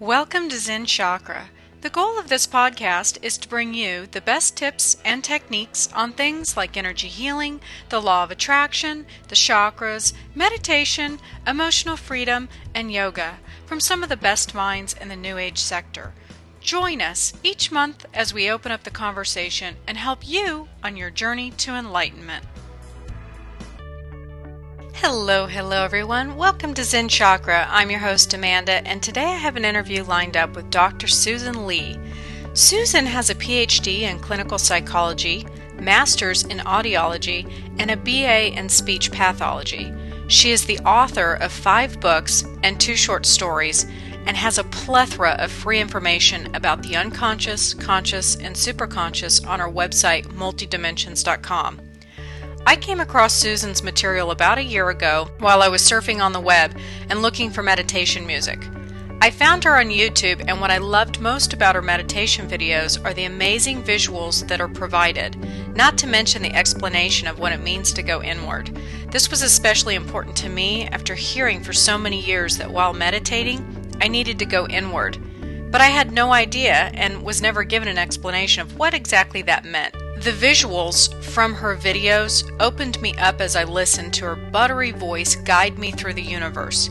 Welcome to Zen Chakra. The goal of this podcast is to bring you the best tips and techniques on things like energy healing, the law of attraction, the chakras, meditation, emotional freedom, and yoga from some of the best minds in the New Age sector. Join us each month as we open up the conversation and help you on your journey to enlightenment. Hello, hello everyone. Welcome to Zen Chakra. I'm your host Amanda, and today I have an interview lined up with Dr. Susan Lie. Susan has a PhD in clinical psychology, master's in audiology, and a BA in speech pathology. She is the author of five books and two short stories and has a plethora of free information about the unconscious, conscious, and superconscious on her website multidimensions.com. I came across Susan's material about a year ago while I was surfing on the web and looking for meditation music. I found her on YouTube, and what I loved most about her meditation videos are the amazing visuals that are provided, not to mention the explanation of what it means to go inward. This was especially important to me after hearing for so many years that while meditating, I needed to go inward. But I had no idea and was never given an explanation of what exactly that meant. The visuals from her videos opened me up as I listened to her buttery voice guide me through the universe.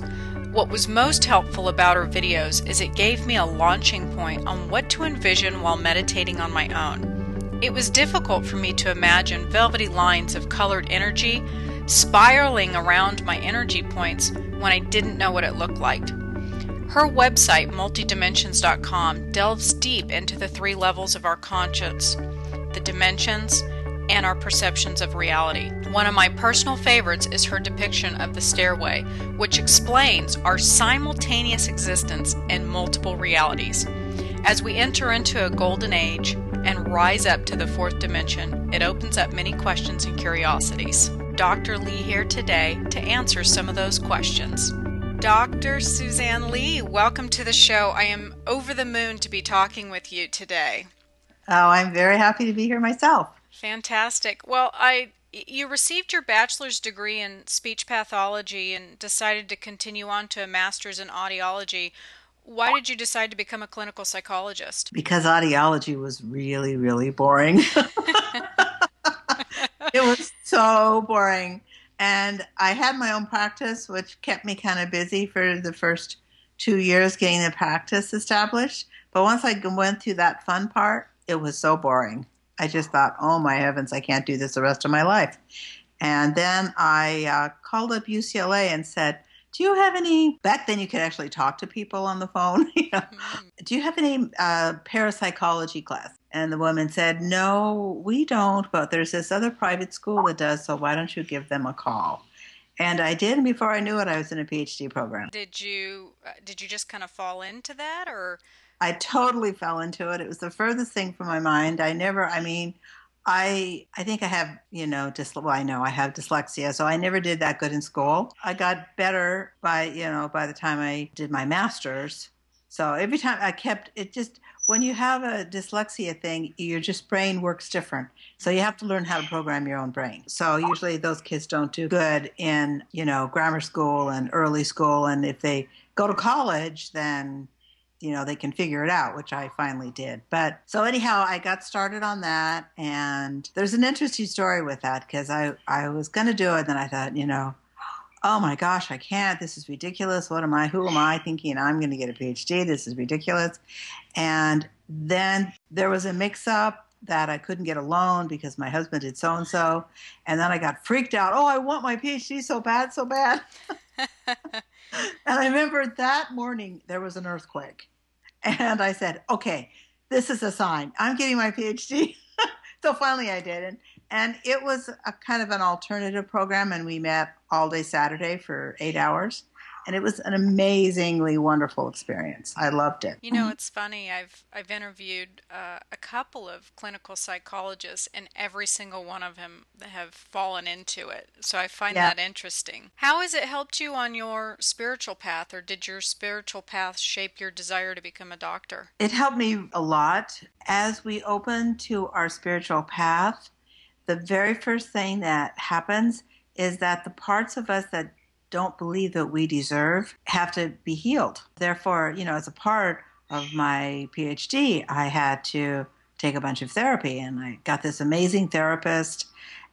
What was most helpful about her videos is it gave me a launching point on what to envision while meditating on my own. It was difficult for me to imagine velvety lines of colored energy spiraling around my energy points when I didn't know what it looked like. Her website, multidimensions.com, delves deep into the three levels of our conscience the dimensions, and our perceptions of reality. One of my personal favorites is her depiction of the stairway, which explains our simultaneous existence in multiple realities. As we enter into a golden age and rise up to the fourth dimension, it opens up many questions and curiosities. Dr. Lie here today to answer some of those questions. Dr. Suzanne Lie, welcome to the show. I am over the moon to be talking with you today. Oh, I'm very happy to be here myself. Fantastic. Well, I you received your bachelor's degree in speech pathology and decided to continue on to a master's in audiology. Why did you decide to become a clinical psychologist? Because audiology was really, really boring. it was so boring. And I had my own practice, which kept me kind of busy for the first two years getting the practice established. But once I went through that fun part, it was so boring. I just thought, oh my heavens, I can't do this the rest of my life. And then I uh, called up UCLA and said, do you have any back then you could actually talk to people on the phone you know, mm-hmm. do you have any uh, parapsychology class and the woman said no we don't but there's this other private school that does so why don't you give them a call and i did and before i knew it i was in a phd program did you uh, did you just kind of fall into that or I totally fell into it. It was the furthest thing from my mind. I never, I mean, I I think I have, you know, just well, I know I have dyslexia, so I never did that good in school. I got better by, you know, by the time I did my masters. So every time I kept it just when you have a dyslexia thing, your just brain works different. So you have to learn how to program your own brain. So usually those kids don't do good in, you know, grammar school and early school and if they go to college, then you know they can figure it out which i finally did but so anyhow i got started on that and there's an interesting story with that because i i was going to do it and then i thought you know oh my gosh i can't this is ridiculous what am i who am i thinking i'm going to get a phd this is ridiculous and then there was a mix up that I couldn't get a loan because my husband did so and so. And then I got freaked out. Oh, I want my PhD so bad, so bad. and I remember that morning there was an earthquake. And I said, okay, this is a sign. I'm getting my PhD. so finally I did. And, and it was a kind of an alternative program. And we met all day Saturday for eight hours and it was an amazingly wonderful experience. I loved it. You know, mm-hmm. it's funny. I've I've interviewed uh, a couple of clinical psychologists, and every single one of them have fallen into it. So I find yeah. that interesting. How has it helped you on your spiritual path, or did your spiritual path shape your desire to become a doctor? It helped me a lot as we open to our spiritual path. The very first thing that happens is that the parts of us that don't believe that we deserve have to be healed. Therefore, you know, as a part of my PhD, I had to take a bunch of therapy and I got this amazing therapist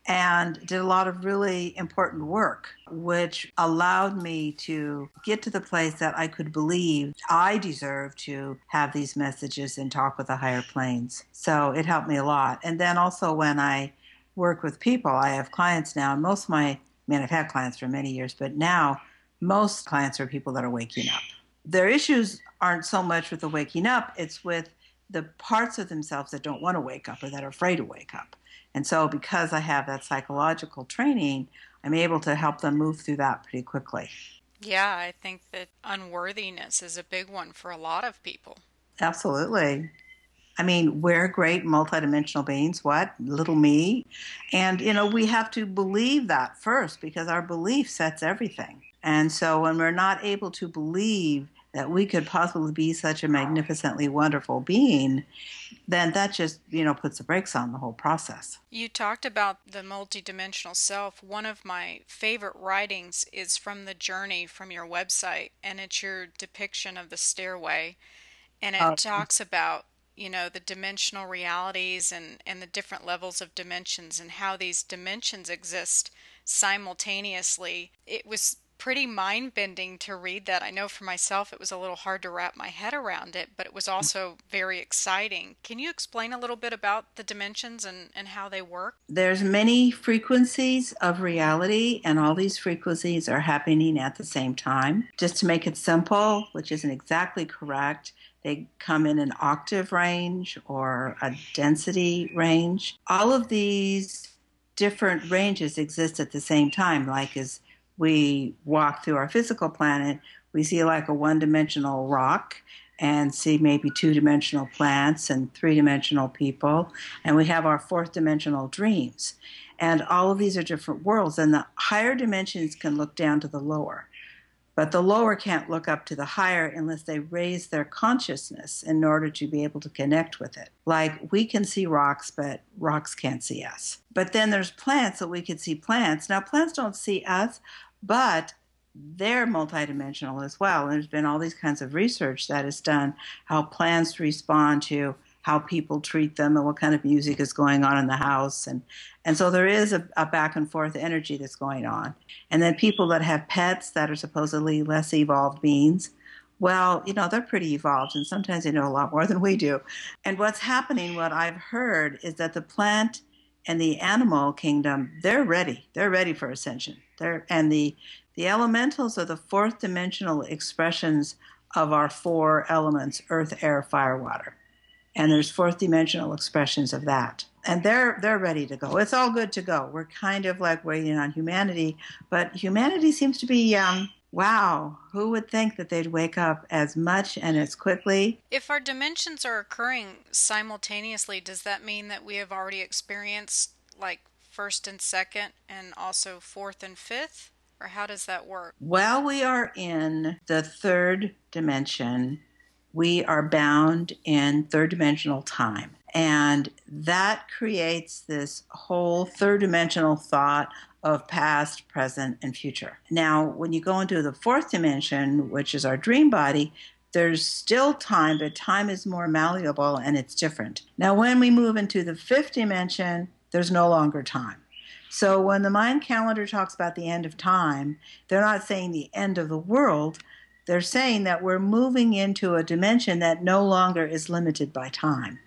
and did a lot of really important work, which allowed me to get to the place that I could believe I deserve to have these messages and talk with the higher planes. So it helped me a lot. And then also when I work with people, I have clients now, and most of my, mean, I've had clients for many years, but now most clients are people that are waking up. Their issues aren't so much with the waking up, it's with the parts of themselves that don't want to wake up or that are afraid to wake up. And so, because I have that psychological training, I'm able to help them move through that pretty quickly. Yeah, I think that unworthiness is a big one for a lot of people. Absolutely. I mean, we're great multidimensional beings. What? Little me. And, you know, we have to believe that first because our belief sets everything. And so when we're not able to believe that we could possibly be such a magnificently wonderful being, then that just, you know, puts the brakes on the whole process. You talked about the multidimensional self. One of my favorite writings is from the journey from your website, and it's your depiction of the stairway. And it oh. talks about you know the dimensional realities and and the different levels of dimensions and how these dimensions exist simultaneously it was pretty mind bending to read that. I know for myself it was a little hard to wrap my head around it, but it was also very exciting. Can you explain a little bit about the dimensions and, and how they work? There's many frequencies of reality, and all these frequencies are happening at the same time. Just to make it simple, which isn't exactly correct, they come in an octave range or a density range. All of these different ranges exist at the same time, like as we walk through our physical planet, we see like a one dimensional rock and see maybe two dimensional plants and three dimensional people. And we have our fourth dimensional dreams. And all of these are different worlds. And the higher dimensions can look down to the lower. But the lower can't look up to the higher unless they raise their consciousness in order to be able to connect with it. Like we can see rocks, but rocks can't see us. But then there's plants that we can see plants. Now, plants don't see us, but they're multidimensional as well. And there's been all these kinds of research that is done how plants respond to how people treat them and what kind of music is going on in the house. And, and so there is a, a back and forth energy that's going on. And then people that have pets that are supposedly less evolved beings, well, you know, they're pretty evolved and sometimes they know a lot more than we do. And what's happening, what I've heard, is that the plant and the animal kingdom, they're ready. They're ready for ascension. They're, and the, the elementals are the fourth dimensional expressions of our four elements earth, air, fire, water. And there's fourth dimensional expressions of that. And they're they're ready to go. It's all good to go. We're kind of like waiting on humanity, but humanity seems to be um, wow, who would think that they'd wake up as much and as quickly? If our dimensions are occurring simultaneously, does that mean that we have already experienced like first and second and also fourth and fifth? Or how does that work? well we are in the third dimension, we are bound in third dimensional time. And that creates this whole third dimensional thought of past, present, and future. Now, when you go into the fourth dimension, which is our dream body, there's still time, but time is more malleable and it's different. Now, when we move into the fifth dimension, there's no longer time. So, when the Mayan calendar talks about the end of time, they're not saying the end of the world. They're saying that we're moving into a dimension that no longer is limited by time.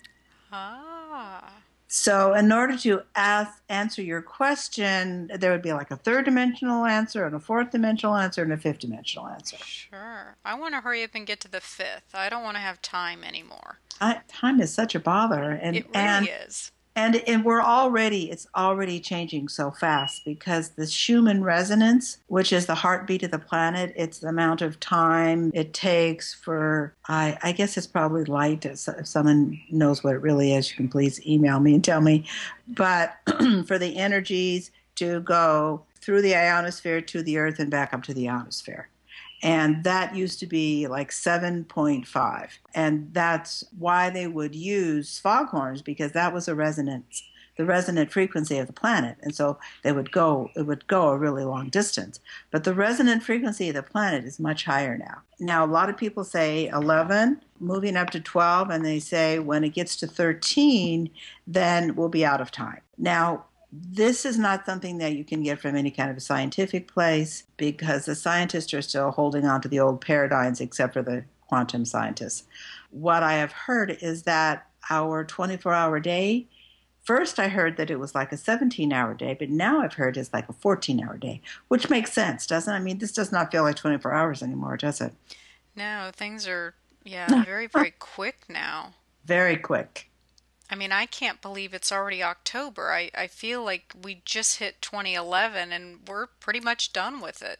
Ah. So, in order to ask, answer your question, there would be like a third dimensional answer, and a fourth dimensional answer, and a fifth dimensional answer. Sure. I want to hurry up and get to the fifth. I don't want to have time anymore. I, time is such a bother, and it really and, is and and we're already it's already changing so fast because the Schumann resonance, which is the heartbeat of the planet, it's the amount of time it takes for I I guess it's probably light. If someone knows what it really is, you can please email me and tell me. But for the energies to go through the ionosphere to the Earth and back up to the ionosphere and that used to be like 7.5 and that's why they would use foghorns because that was a resonance the resonant frequency of the planet. And so they would go, it would go a really long distance. But the resonant frequency of the planet is much higher now. Now, a lot of people say 11, moving up to 12, and they say when it gets to 13, then we'll be out of time. Now, this is not something that you can get from any kind of a scientific place because the scientists are still holding on to the old paradigms, except for the quantum scientists. What I have heard is that our 24 hour day, first I heard that it was like a 17 hour day, but now I've heard it's like a 14 hour day, which makes sense, doesn't it? I mean, this does not feel like 24 hours anymore, does it? No, things are, yeah, very, very quick now. Very quick. I mean, I can't believe it's already October. I, I feel like we just hit 2011 and we're pretty much done with it.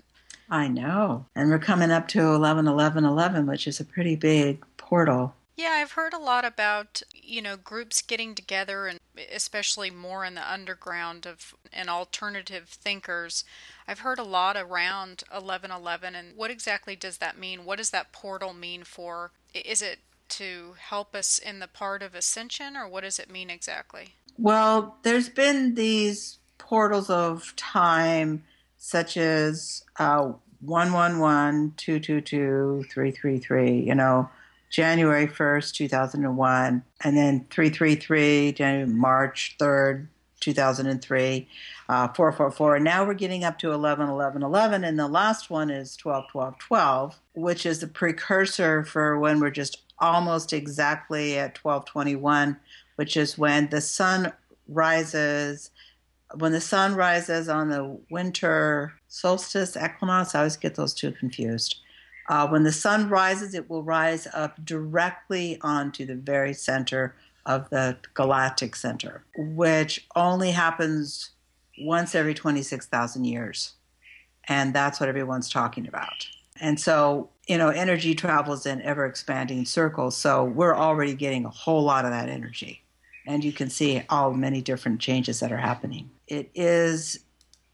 I know. And we're coming up to 11 11 11, which is a pretty big portal. Yeah, I've heard a lot about, you know, groups getting together and especially more in the underground of and alternative thinkers. I've heard a lot around 1111 and what exactly does that mean? What does that portal mean for? Is it to help us in the part of ascension, or what does it mean exactly? Well, there's been these portals of time, such as uh, 111, 222, 333, you know, January 1st, 2001, and then 333, January, March 3rd, 2003, uh, 444. And now we're getting up to 11, 11, 11. And the last one is 12, 12, 12, which is the precursor for when we're just almost exactly at 1221, which is when the sun rises. When the sun rises on the winter solstice equinox, I always get those two confused. Uh, when the sun rises, it will rise up directly onto the very center of the galactic center, which only happens once every 26,000 years. And that's what everyone's talking about. And so you know, energy travels in ever expanding circles. So we're already getting a whole lot of that energy. And you can see all many different changes that are happening. It is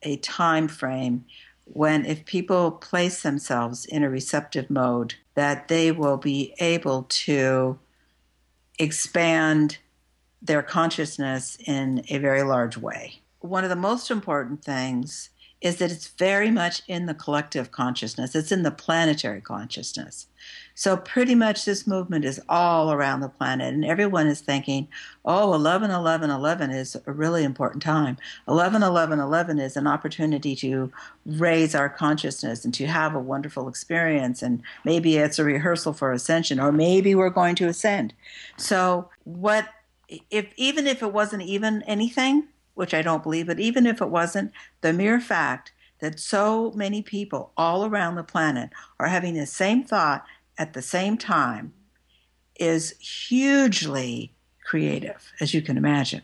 a time frame when if people place themselves in a receptive mode, that they will be able to expand their consciousness in a very large way. One of the most important things is that it's very much in the collective consciousness, it's in the planetary consciousness. So, pretty much this movement is all around the planet, and everyone is thinking, oh, 11 11 11 is a really important time. 11 11 11 is an opportunity to raise our consciousness and to have a wonderful experience, and maybe it's a rehearsal for ascension, or maybe we're going to ascend. So, what if even if it wasn't even anything, which I don't believe, but even if it wasn't, the mere fact that so many people all around the planet are having the same thought at the same time is hugely creative, as you can imagine.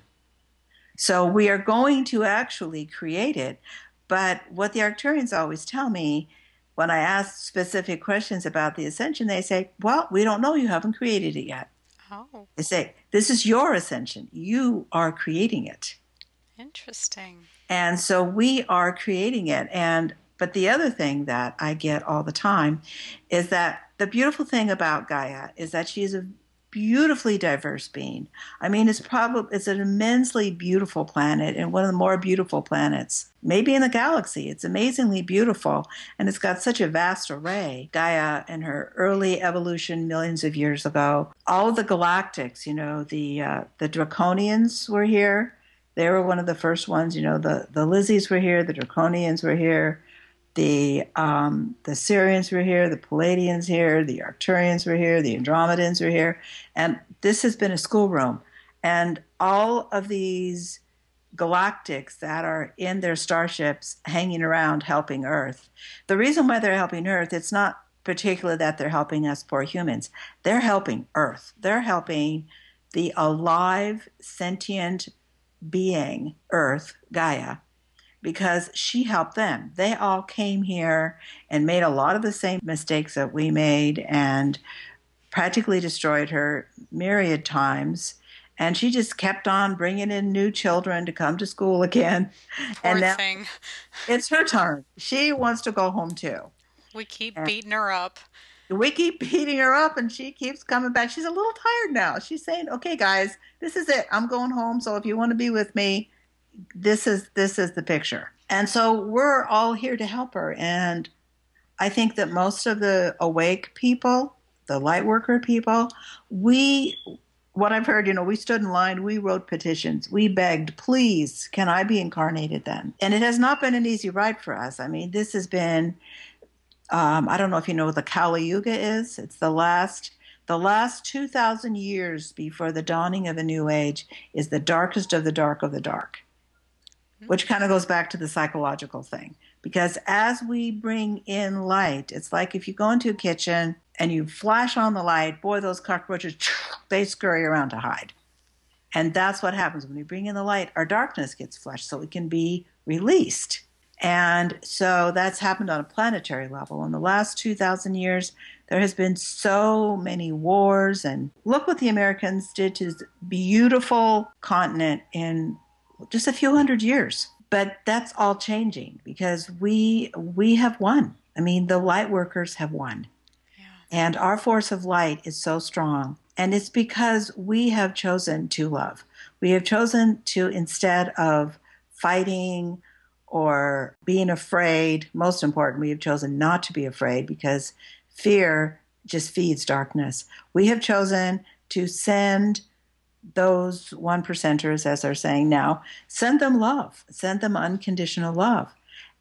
So we are going to actually create it. But what the Arcturians always tell me when I ask specific questions about the ascension, they say, Well, we don't know. You haven't created it yet. Oh. They say, This is your ascension. You are creating it. Interesting. And so we are creating it. And but the other thing that I get all the time is that the beautiful thing about Gaia is that she is a beautifully diverse being. I mean, it's probably it's an immensely beautiful planet and one of the more beautiful planets, maybe in the galaxy. It's amazingly beautiful, and it's got such a vast array. Gaia and her early evolution millions of years ago, all of the galactics, you know, the uh, the Draconians were here. They were one of the first ones. You know, the the Lizzies were here, the Draconians were here, the um, the Sirians were here, the Pleiadians here, the Arcturians were here, the Andromedans were here, and this has been a schoolroom. And all of these galactics that are in their starships hanging around helping Earth. The reason why they're helping Earth, it's not particularly that they're helping us poor humans. They're helping Earth. They're helping the alive, sentient being, Earth, Gaia, because she helped them. They all came here and made a lot of the same mistakes that we made and practically destroyed her myriad times. And she just kept on bringing in new children to come to school again. Poor and now thing. it's her turn. She wants to go home too. We keep and, beating her up. We keep beating her up and she keeps coming back. She's a little tired now. She's saying, "Okay, guys, this is it. I'm going home. So if you want to be with me, this is this is the picture." And so we're all here to help her. And I think that most of the awake people, the light worker people, we what I've heard, you know, we stood in line, we wrote petitions, we begged, please, can I be incarnated then? And it has not been an easy ride for us. I mean, this has been um, I don't know if you know what the Kali Yuga is. It's the last the last 2000 years before the dawning of a new age is the darkest of the dark of the dark. Mm-hmm. Which kind of goes back to the psychological thing. Because as we bring in light, it's like if you go into a kitchen and you flash on the light, boy, those cockroaches, they scurry around to hide. And that's what happens when we bring in the light. Our darkness gets flushed so it can be released. And so that's happened on a planetary level. In the last 2,000 years, there has been so many wars. And look what the Americans did to this beautiful continent in just a few hundred years. But that's all changing because we we have won. I mean, the light workers have won. Yeah. And our force of light is so strong. And it's because we have chosen to love. We have chosen to, instead of fighting, or being afraid. Most important, we have chosen not to be afraid because fear just feeds darkness. We have chosen to send those one percenters, as they're saying now, send them love, send them unconditional love.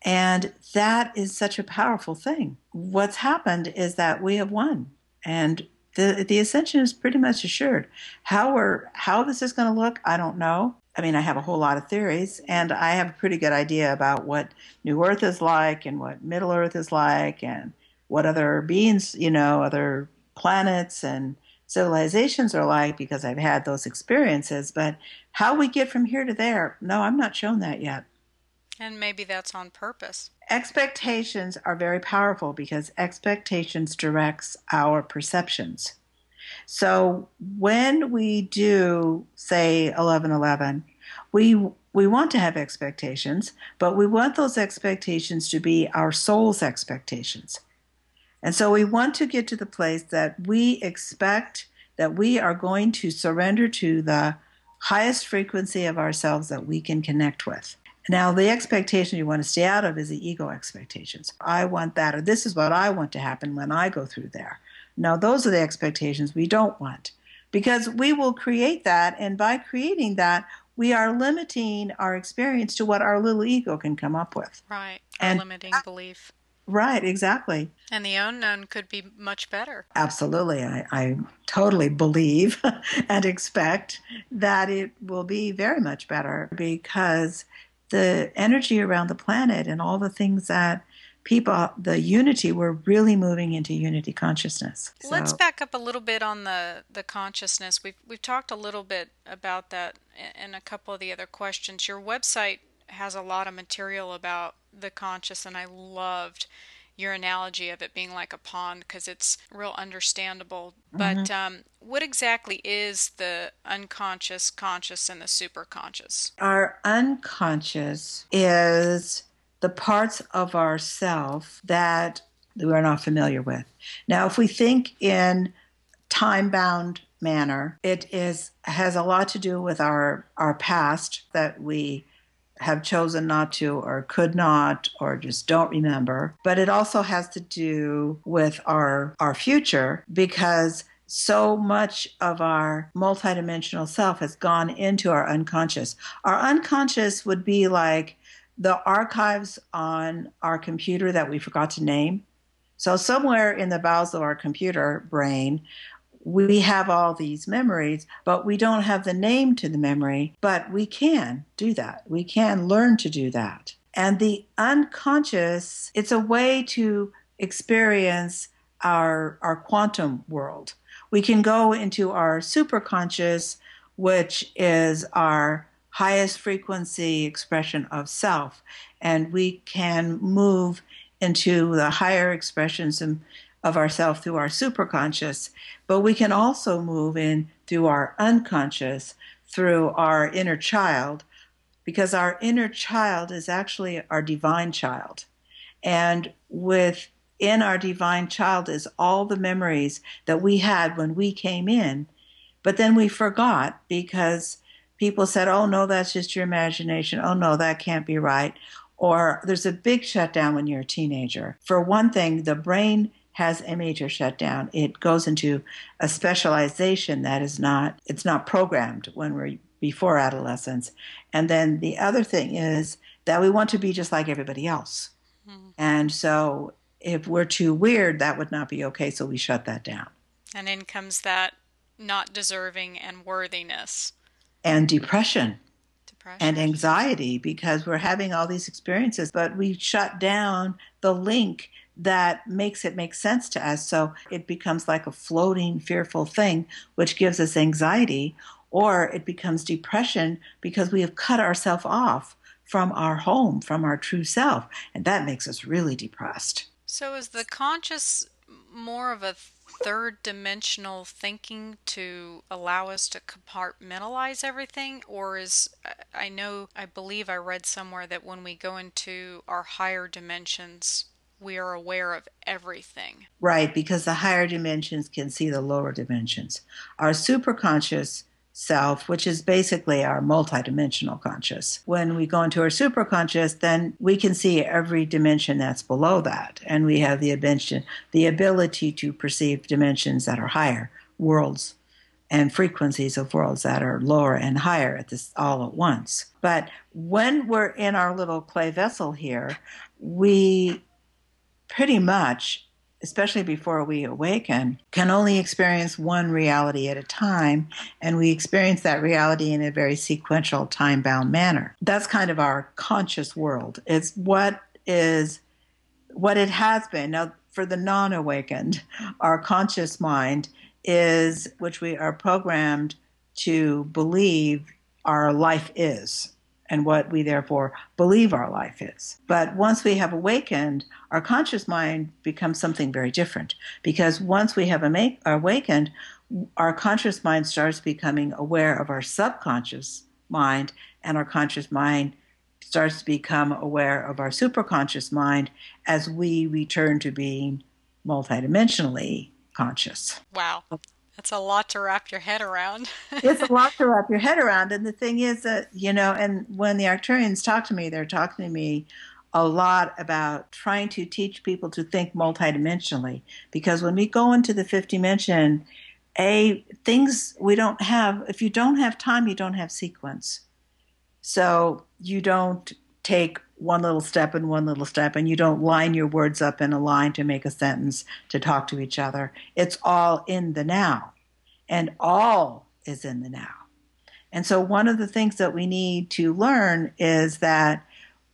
And that is such a powerful thing. What's happened is that we have won. And the the ascension is pretty much assured. How we're how this is going to look, I don't know. I mean, I have a whole lot of theories, and I have a pretty good idea about what New Earth is like, and what Middle Earth is like, and what other beings, you know, other planets and civilizations are like because I've had those experiences. But how we get from here to there, no, I'm not shown that yet. And maybe that's on purpose. Expectations are very powerful because expectations directs our perceptions. So when we do say 1111, we we want to have expectations, but we want those expectations to be our soul's expectations. And so we want to get to the place that we expect that we are going to surrender to the highest frequency of ourselves that we can connect with. Now, the expectation you want to stay out of is the ego expectations. I want that, or this is what I want to happen when I go through there. Now, those are the expectations we don't want because we will create that. And by creating that, we are limiting our experience to what our little ego can come up with. Right. And limiting belief. Right, exactly. And the unknown could be much better. Absolutely. I, I totally believe and expect that it will be very much better because the energy around the planet and all the things that people, the unity, we're really moving into unity consciousness. So. Let's back up a little bit on the, the consciousness. We've, we've talked a little bit about that in a couple of the other questions. Your website has a lot of material about the conscious, and I loved your analogy of it being like a pond because it's real understandable. Mm-hmm. But um, what exactly is the unconscious, conscious, and the superconscious? Our unconscious is the parts of ourself that we're not familiar with. Now, if we think in time bound manner, it is has a lot to do with our our past that we have chosen not to or could not or just don't remember but it also has to do with our our future because so much of our multidimensional self has gone into our unconscious our unconscious would be like the archives on our computer that we forgot to name. So, somewhere in the bowels of our computer brain, we have all these memories, but we don't have the name to the memory. But we can do that. We can learn to do that. And the unconscious, it's a way to experience our, our quantum world. We can go into our superconscious, which is our highest frequency expression of self. And we can move into the higher expressions of ourself through our superconscious, but we can also move in through our unconscious, through our inner child, because our inner child is actually our divine child. And within our divine child is all the memories that we had when we came in, but then we forgot because people said, oh, no, that's just your imagination. Oh, no, that can't be right. Or there's a big shutdown when you're a teenager. For one thing, the brain has a major shutdown. It goes into a specialization that is not it's not programmed when we're before adolescence. And then the other thing is that we want to be just like everybody else. Mm-hmm. And so if we're too weird, that would not be okay. So we shut that down. And in comes that not deserving and worthiness. And depression. Depression. And anxiety because we're having all these experiences, but we shut down the link that makes it make sense to us. So it becomes like a floating, fearful thing, which gives us anxiety, or it becomes depression because we have cut ourselves off from our home, from our true self. And that makes us really depressed. So is the conscious more of a third dimensional thinking to allow us to compartmentalize everything or is I know I believe I read somewhere that when we go into our higher dimensions we are aware of everything. Right, because the higher dimensions can see the lower dimensions. Our superconscious self, which is basically our multidimensional conscious. When we go into our superconscious, then we can see every dimension that's below that, and we have the dimension, the ability to perceive dimensions that are higher, worlds and frequencies of worlds that are lower and higher at this all at once. But when we're in our little clay vessel here, we pretty much especially before we awaken, can only experience one reality at a time, and we experience that reality in a very sequential, time bound manner. That's kind of our conscious world. It's what is what it has been. Now, for the non awakened, our conscious mind is, which we are programmed to believe our life is and what we therefore believe our life is. But once we have awakened, our conscious mind becomes something very different because once we have awakened, our conscious mind starts becoming aware of our subconscious mind, and our conscious mind starts to become aware of our superconscious mind as we return to being multidimensionally conscious. Wow. That's a lot to wrap your head around. it's a lot to wrap your head around. And the thing is that, you know, and when the Arcturians talk to me, they're talking to me a lot about trying to teach people to think multidimensionally. Because when we go into the fifth dimension, a things we don't have if you don't have time you don't have sequence so you don't take one little step and one little step, and you don't line your words up in a line to make a sentence to talk to each other. It's all in the now, and all is in the now. And so, one of the things that we need to learn is that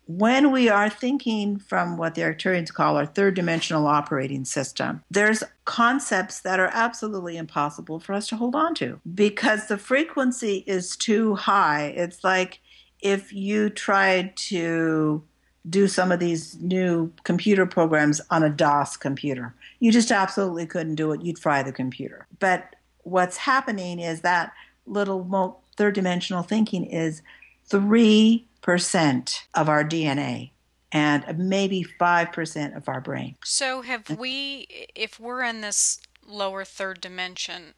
when we are thinking from what the Arcturians call our third dimensional operating system, there's concepts that are absolutely impossible for us to hold on to because the frequency is too high. It's like if you tried to do some of these new computer programs on a DOS computer. You just absolutely couldn't do it. You'd fry the computer. But what's happening is that little third dimensional thinking is 3% of our DNA and maybe 5% of our brain. So, have we, if we're in this lower third dimension,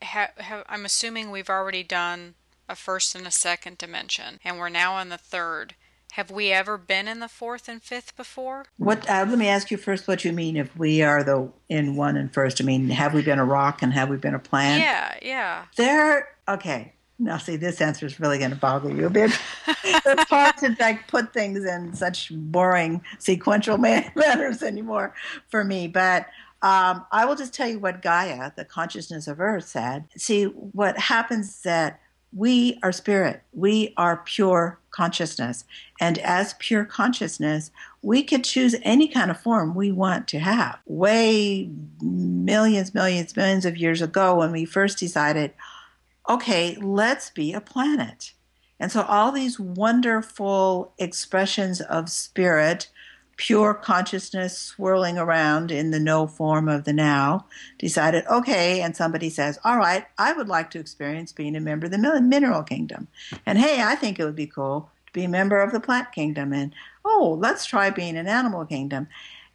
I'm assuming we've already done a first and a second dimension, and we're now in the third. Have we ever been in the fourth and fifth before? What? Uh, let me ask you first. What you mean if we are the in one and first? I mean, have we been a rock and have we been a plant? Yeah, yeah. There. Okay. Now, see, this answer is really going to boggle you a bit. it's hard to like put things in such boring sequential manners anymore for me. But um, I will just tell you what Gaia, the consciousness of Earth, said. See, what happens that we are spirit. We are pure consciousness. And as pure consciousness, we could choose any kind of form we want to have. Way millions, millions, millions of years ago, when we first decided, okay, let's be a planet. And so all these wonderful expressions of spirit pure consciousness swirling around in the no form of the now, decided, okay, and somebody says, all right, I would like to experience being a member of the mineral kingdom. And hey, I think it would be cool to be a member of the plant kingdom. And oh, let's try being an animal kingdom.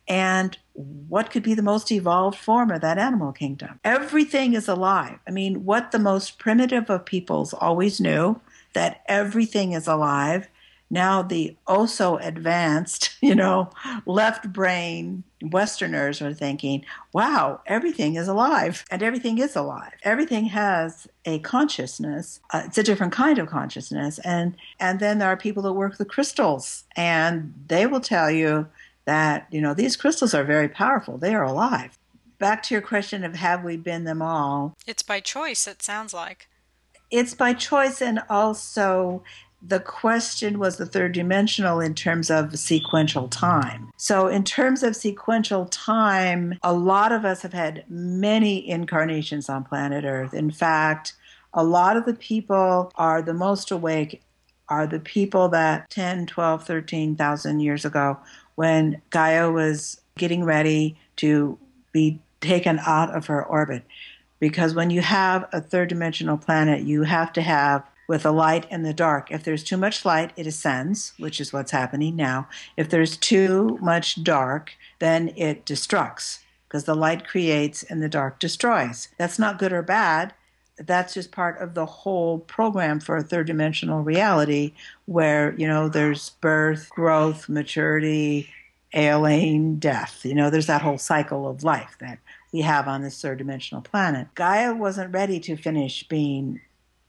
And what could be the most evolved form of that animal kingdom? Everything is alive. I mean, what the most primitive of peoples always knew that everything is alive. Now, the also advanced, you know, left brain Westerners are thinking, wow, everything is alive. And everything is alive. Everything has a consciousness. Uh, it's a different kind of consciousness. And, and then there are people that work with crystals, and they will tell you that, you know, these crystals are very powerful. They are alive. Back to your question of have we been them all? It's by choice, it sounds like. It's by choice, and also the question was the third dimensional in terms of sequential time. So, in terms of sequential time, a lot of us have had many incarnations on planet Earth. In fact, a lot of the people are the most awake are the people that 10, 12, 13,000 years ago when Gaia was getting ready to be taken out of her orbit. Because when you have a third dimensional planet, you have to have with the light and the dark. If there's too much light, it ascends, which is what's happening now. If there's too much dark, then it destructs because the light creates and the dark destroys. That's not good or bad. That's just part of the whole program for a third dimensional reality where, you know, there's birth, growth, maturity, ailing, death. You know, there's that whole cycle of life that we have on this third dimensional planet. Gaia wasn't ready to finish being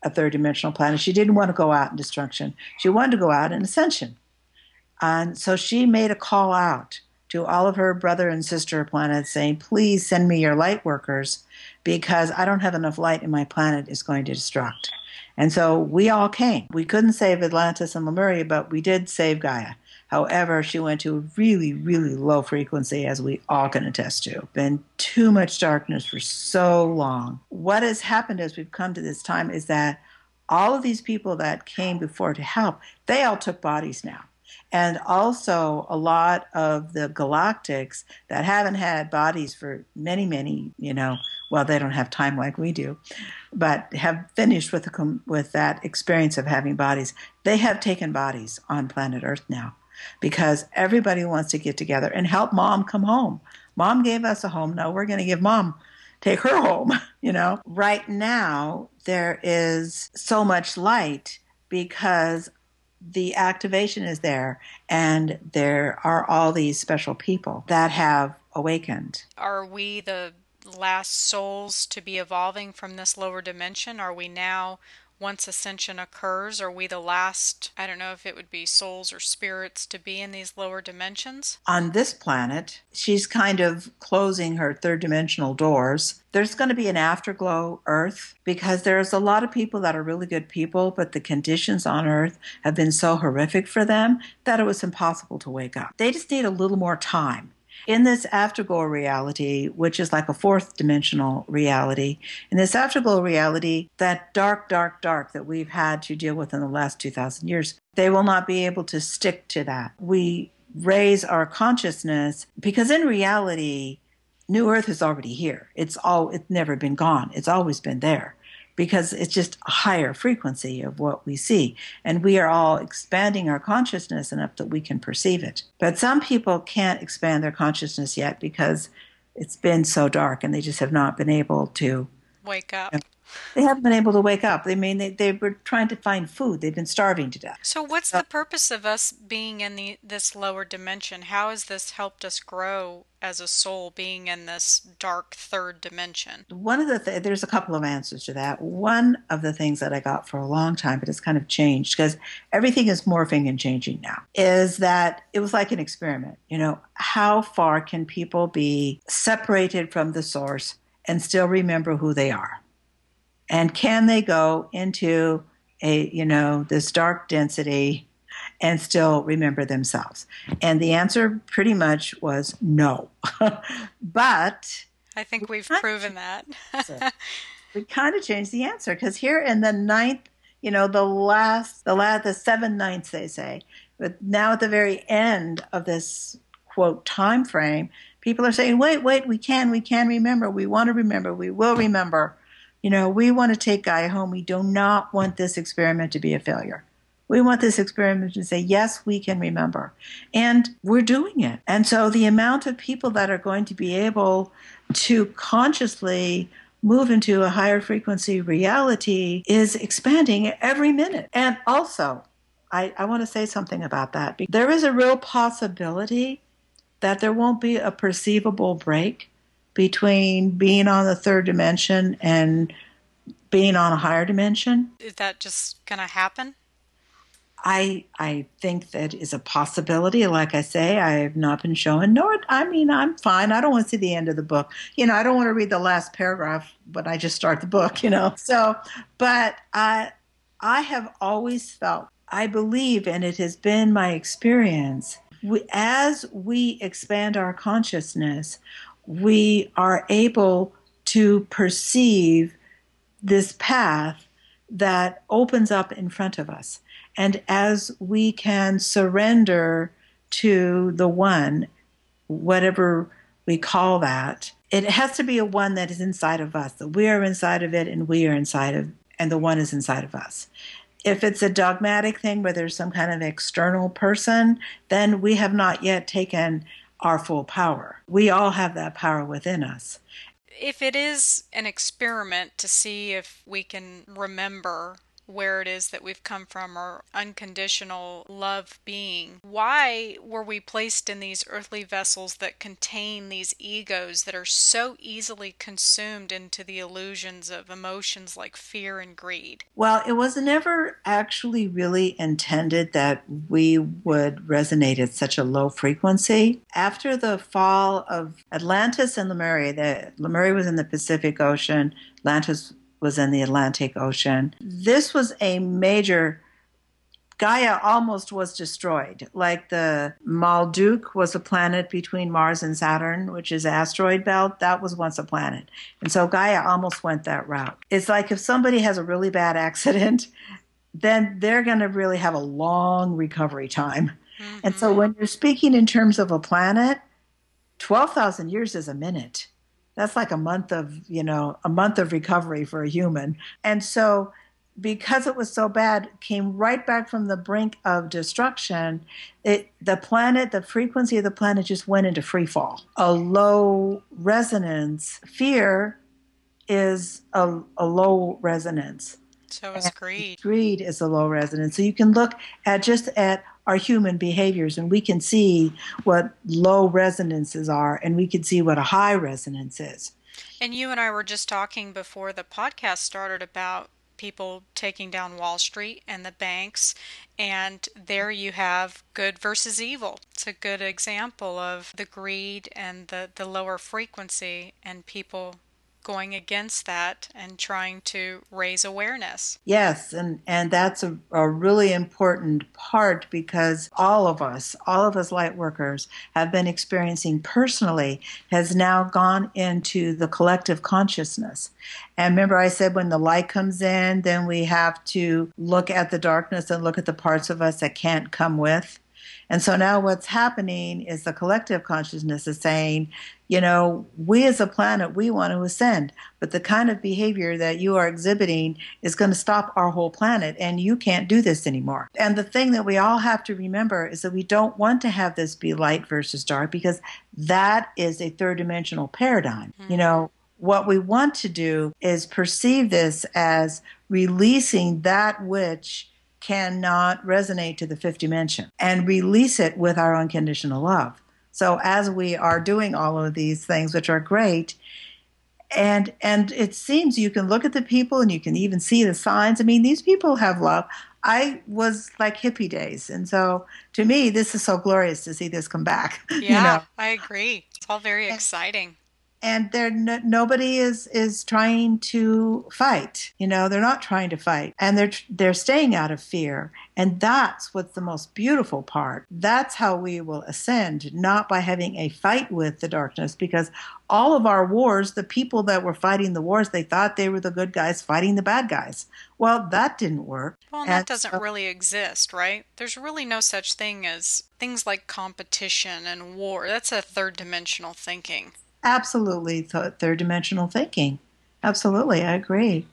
a third dimensional planet. She didn't want to go out in destruction. She wanted to go out in ascension. And so she made a call out to all of her brother and sister planets saying, please send me your light workers because I don't have enough light and my planet is going to destruct. And so we all came. We couldn't save Atlantis and Lemuria, but we did save Gaia. However, she went to a really, really low frequency, as we all can attest to. Been too much darkness for so long. What has happened as we've come to this time is that all of these people that came before to help, they all took bodies now. And also, a lot of the galactics that haven't had bodies for many, many, you know, well, they don't have time like we do, but have finished with, with that experience of having bodies. They have taken bodies on planet Earth now because everybody wants to get together and help mom come home. Mom gave us a home. Now we're going to give mom take her home, you know. Right now there is so much light because the activation is there and there are all these special people that have awakened. Are we the last souls to be evolving from this lower dimension? Are we now once ascension occurs, are we the last, I don't know if it would be souls or spirits to be in these lower dimensions? On this planet, she's kind of closing her third dimensional doors. There's going to be an afterglow Earth because there's a lot of people that are really good people, but the conditions on Earth have been so horrific for them that it was impossible to wake up. They just need a little more time in this afterglow reality, which is like a fourth dimensional reality, in this afterglow reality, that dark, dark, dark that we've had to deal with in the last 2,000 years, they will not be able to stick to that. We raise our consciousness because in reality, New Earth is already here. It's all, it's never been gone. It's always been there because it's just a higher frequency of what we see. And we are all expanding our consciousness enough that we can perceive it. But some people can't expand their consciousness yet because it's been so dark and they just have not been able to wake up. You know, they haven't been able to wake up. They mean they, they were trying to find food. They've been starving to death. So what's the purpose of us being in the this lower dimension? How has this helped us grow as a soul being in this dark third dimension? One of the th- there's a couple of answers to that. One of the things that I got for a long time, but it's kind of changed because everything is morphing and changing now, is that it was like an experiment. You know, how far can people be separated from the source and still remember who they are? And can they go into a, you know, this dark density and still remember themselves? And the answer pretty much was no. but I think we've proven that. we kind of changed the answer because here in the ninth, you know, the last, the last, the seven ninths, they say, but now at the very end of this quote time frame, people are saying, wait, wait, we can, we can remember, we want to remember, we will remember. You know, we want to take Gaia home. We do not want this experiment to be a failure. We want this experiment to say, yes, we can remember. And we're doing it. And so the amount of people that are going to be able to consciously move into a higher frequency reality is expanding every minute. And also, I, I want to say something about that. There is a real possibility that there won't be a perceivable break between being on the third dimension and being on a higher dimension. Is that just going to happen? I I think that is a possibility. Like I say, I have not been shown. Nor I mean, I'm fine. I don't want to see the end of the book. You know, I don't want to read the last paragraph when I just start the book. You know, so but I I have always felt. I believe, and it has been my experience. We, as we expand our consciousness, we are able to perceive this path that opens up in front of us. And as we can surrender to the one, whatever we call that, it has to be a one that is inside of us, that we are inside of it and we are inside of, and the one is inside of us. If it's a dogmatic thing where there's some kind of external person, then we have not yet taken our full power. We all have that power within us. If it is an experiment to see if we can remember where it is that we've come from our unconditional love being. Why were we placed in these earthly vessels that contain these egos that are so easily consumed into the illusions of emotions like fear and greed? Well, it was never actually really intended that we would resonate at such a low frequency. After the fall of Atlantis and Lemuria, the, Lemuria was in the Pacific Ocean, Atlantis was in the Atlantic Ocean. This was a major Gaia almost was destroyed. Like the Maldek was a planet between Mars and Saturn, which is asteroid belt. That was once a planet. And so Gaia almost went that route. It's like if somebody has a really bad accident, then they're going to really have a long recovery time. Mm-hmm. And so when you're speaking in terms of a planet, 12,000 years is a minute that's like a month of you know a month of recovery for a human. And so because it was so bad came right back from the brink of destruction it the planet the frequency of the planet just went into free fall. A low resonance fear is a, a low resonance so is greed greed is a low resonance so you can look at just at our human behaviors and we can see what low resonances are and we can see what a high resonance is. And you and I were just talking before the podcast started about people taking down Wall Street and the banks. And there you have good versus evil. It's a good example of the greed and the, the lower frequency and people going against that and trying to raise awareness. Yes, and, and that's a, a really important part because all of us, all of us light workers, have been experiencing personally, has now gone into the collective consciousness. And remember, I said when the light comes in, then we have to look at the darkness and look at the parts of us that can't come with. And so now what's happening is the collective consciousness is saying, you know, we as a planet, we want to ascend, but the kind of behavior that you are exhibiting is going to stop our whole planet, and you can't do this anymore. And the thing that we all have to remember is that we don't want to have this be light versus dark because that is a third dimensional paradigm. Mm-hmm. You know, what we want to do is perceive this as releasing that which cannot resonate to the fifth dimension and release it with our unconditional love. So as we are doing all of these things, which are great, and and it seems you can look at the people and you can even see the signs. I mean, these people have love. I was like hippie days, and so to me, this is so glorious to see this come back. Yeah, you know? I agree. It's all very exciting and they're no, nobody is is trying to fight you know they're not trying to fight and they're they're staying out of fear and that's what's the most beautiful part. That's how we will ascend not by having a fight with the darkness because all of our wars the people that were fighting the wars they thought they were the good guys fighting the bad guys. Well that didn't work. Well that doesn't so, really exist right? There's really no such thing as things like competition and war. That's a third dimensional thinking absolutely third dimensional thinking. Absolutely, I agree.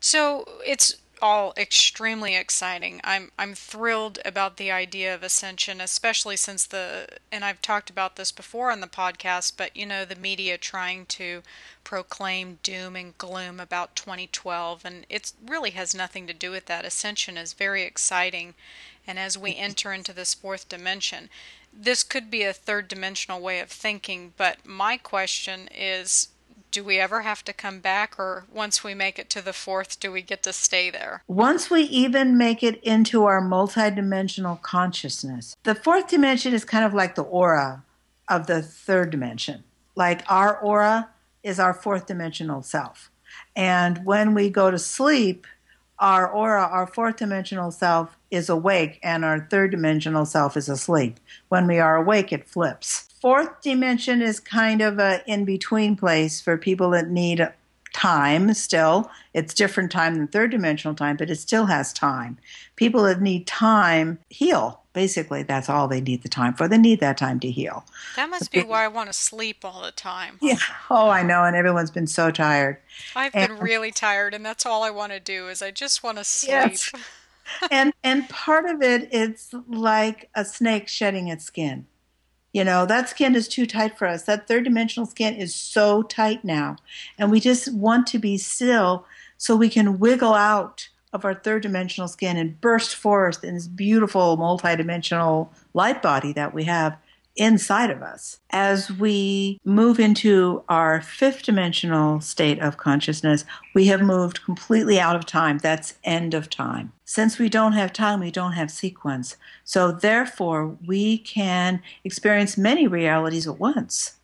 So it's all extremely exciting. I'm I'm thrilled about the idea of ascension, especially since the and I've talked about this before on the podcast, but you know the media trying to proclaim doom and gloom about 2012 and it really has nothing to do with that. Ascension is very exciting and as we mm-hmm. enter into this fourth dimension, this could be a third dimensional way of thinking, but my question is do we ever have to come back or once we make it to the fourth do we get to stay there? Once we even make it into our multidimensional consciousness the fourth dimension is kind of like the aura of the third dimension. Like our aura is our fourth dimensional self. And when we go to sleep our aura our fourth dimensional self is awake and our third dimensional self is asleep when we are awake it flips fourth dimension is kind of a in between place for people that need time still. It's different time than third dimensional time, but it still has time. People that need time heal. Basically, that's all they need the time for. They need that time to heal. That must be why I want to sleep all the time. Yeah. Oh, I know. And everyone's been so tired. I've and, been really tired, and that's all I want to do is I just want to sleep. Yes. and and part of it, it's like a snake shedding its skin you know, that skin is too tight for us. That third dimensional skin is so tight now. And we just want to be still so we can wiggle out of our third dimensional skin and burst forth in this beautiful multidimensional light body that we have inside of us. As we move into our fifth dimensional state of consciousness, we have moved completely out of time. That's end of time. Since we don't have time, we don't have sequence. So therefore, we can experience many realities at once.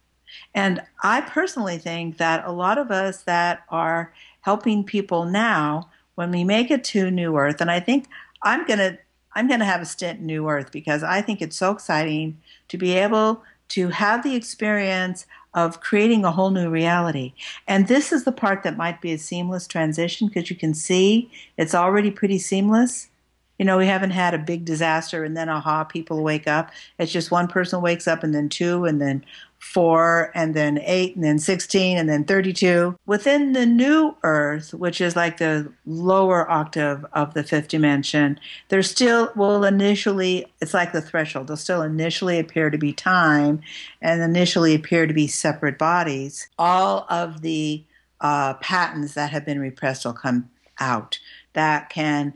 And I personally think that a lot of us that are helping people now, when we make it to New Earth, and I think I'm to I'm to have a stint in New Earth because I think it's so exciting to be able to have the experience of creating a whole new reality. And this is the part that might be a seamless transition because you can see it's already pretty seamless. You know, we haven't had a big disaster and then aha, people wake up. It's just one person wakes up and then two and then four and then eight and then 16 and then 32. Within the new earth, which is like the lower octave of the fifth dimension, there still will initially, it's like the threshold, they'll still initially appear to be time and initially appear to be separate bodies. All of the uh, that have been repressed will come out that can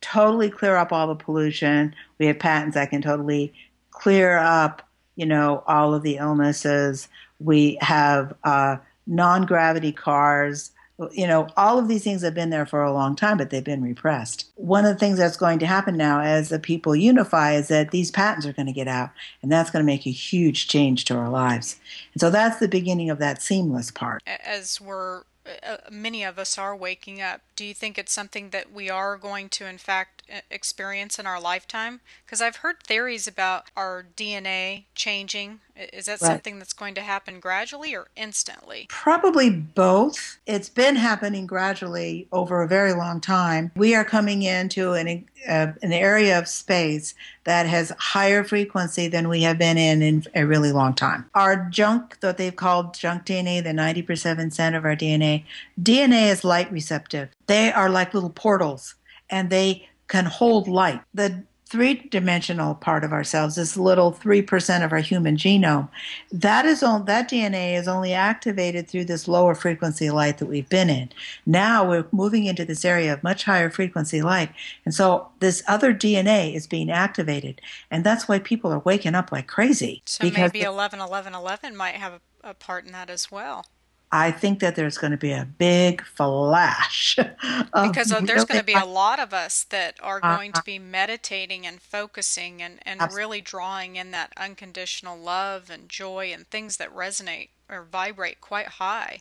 totally clear up all the pollution. We have patents that can totally clear up you know, all of the illnesses. We have uh, non gravity cars. You know, all of these things have been there for a long time, but they've been repressed. One of the things that's going to happen now as the people unify is that these patents are going to get out, and that's going to make a huge change to our lives. And so that's the beginning of that seamless part. As we're uh, many of us are waking up. Do you think it's something that we are going to, in fact, experience in our lifetime? Because I've heard theories about our DNA changing. Is that right. something that's going to happen gradually or instantly? Probably both. It's been happening gradually over a very long time. We are coming into an, uh, an area of space that has higher frequency than we have been in in a really long time. Our junk, that they've called junk DNA, the 90% of our DNA, DNA is light receptive. They are like little portals and they can hold light. The three dimensional part of ourselves, this little 3% of our human genome, that is on, that DNA is only activated through this lower frequency light that we've been in. Now we're moving into this area of much higher frequency light. And so this other DNA is being activated. And that's why people are waking up like crazy. So maybe 11 11 11 might have a, a part in that as well. I think that there's going to be a big flash. because uh, there's going to be a lot of us that are uh-huh. going to be meditating and focusing and, and really drawing in that unconditional love and joy and things that resonate or vibrate quite high.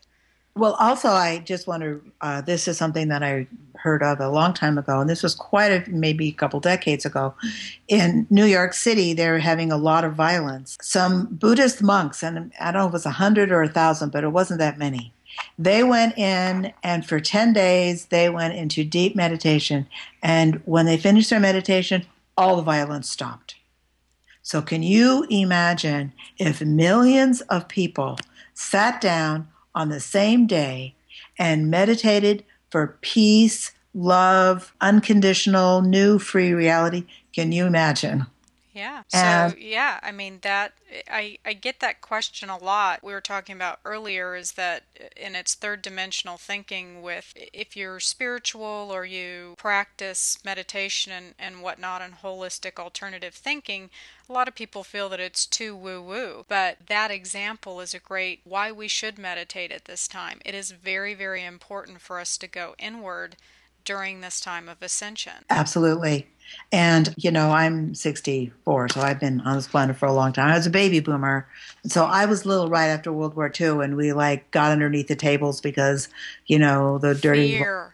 Well, also, I just want to. Uh, this is something that I heard of a long time ago, and this was quite a maybe a couple decades ago. In New York City, they're having a lot of violence. Some Buddhist monks, and I don't know if it was a hundred or a thousand, but it wasn't that many. They went in, and for ten days, they went into deep meditation. And when they finished their meditation, all the violence stopped. So, can you imagine if millions of people sat down? On the same day and meditated for peace, love, unconditional, new, free reality. Can you imagine? Yeah. Uh, so yeah, I mean that I I get that question a lot. We were talking about earlier is that uh, in its third dimensional thinking with if you're spiritual or you practice meditation and, and whatnot and holistic alternative thinking, a lot of people feel that it's too woo woo. But that example is a great why we should meditate at this time. It is very, very important for us to go inward during this time of ascension. Absolutely. And, you know, I'm 64, so I've been on this planet for a long time. I was a baby boomer. So I was little right after World War II, and we like got underneath the tables because, you know, the dirty. Fear.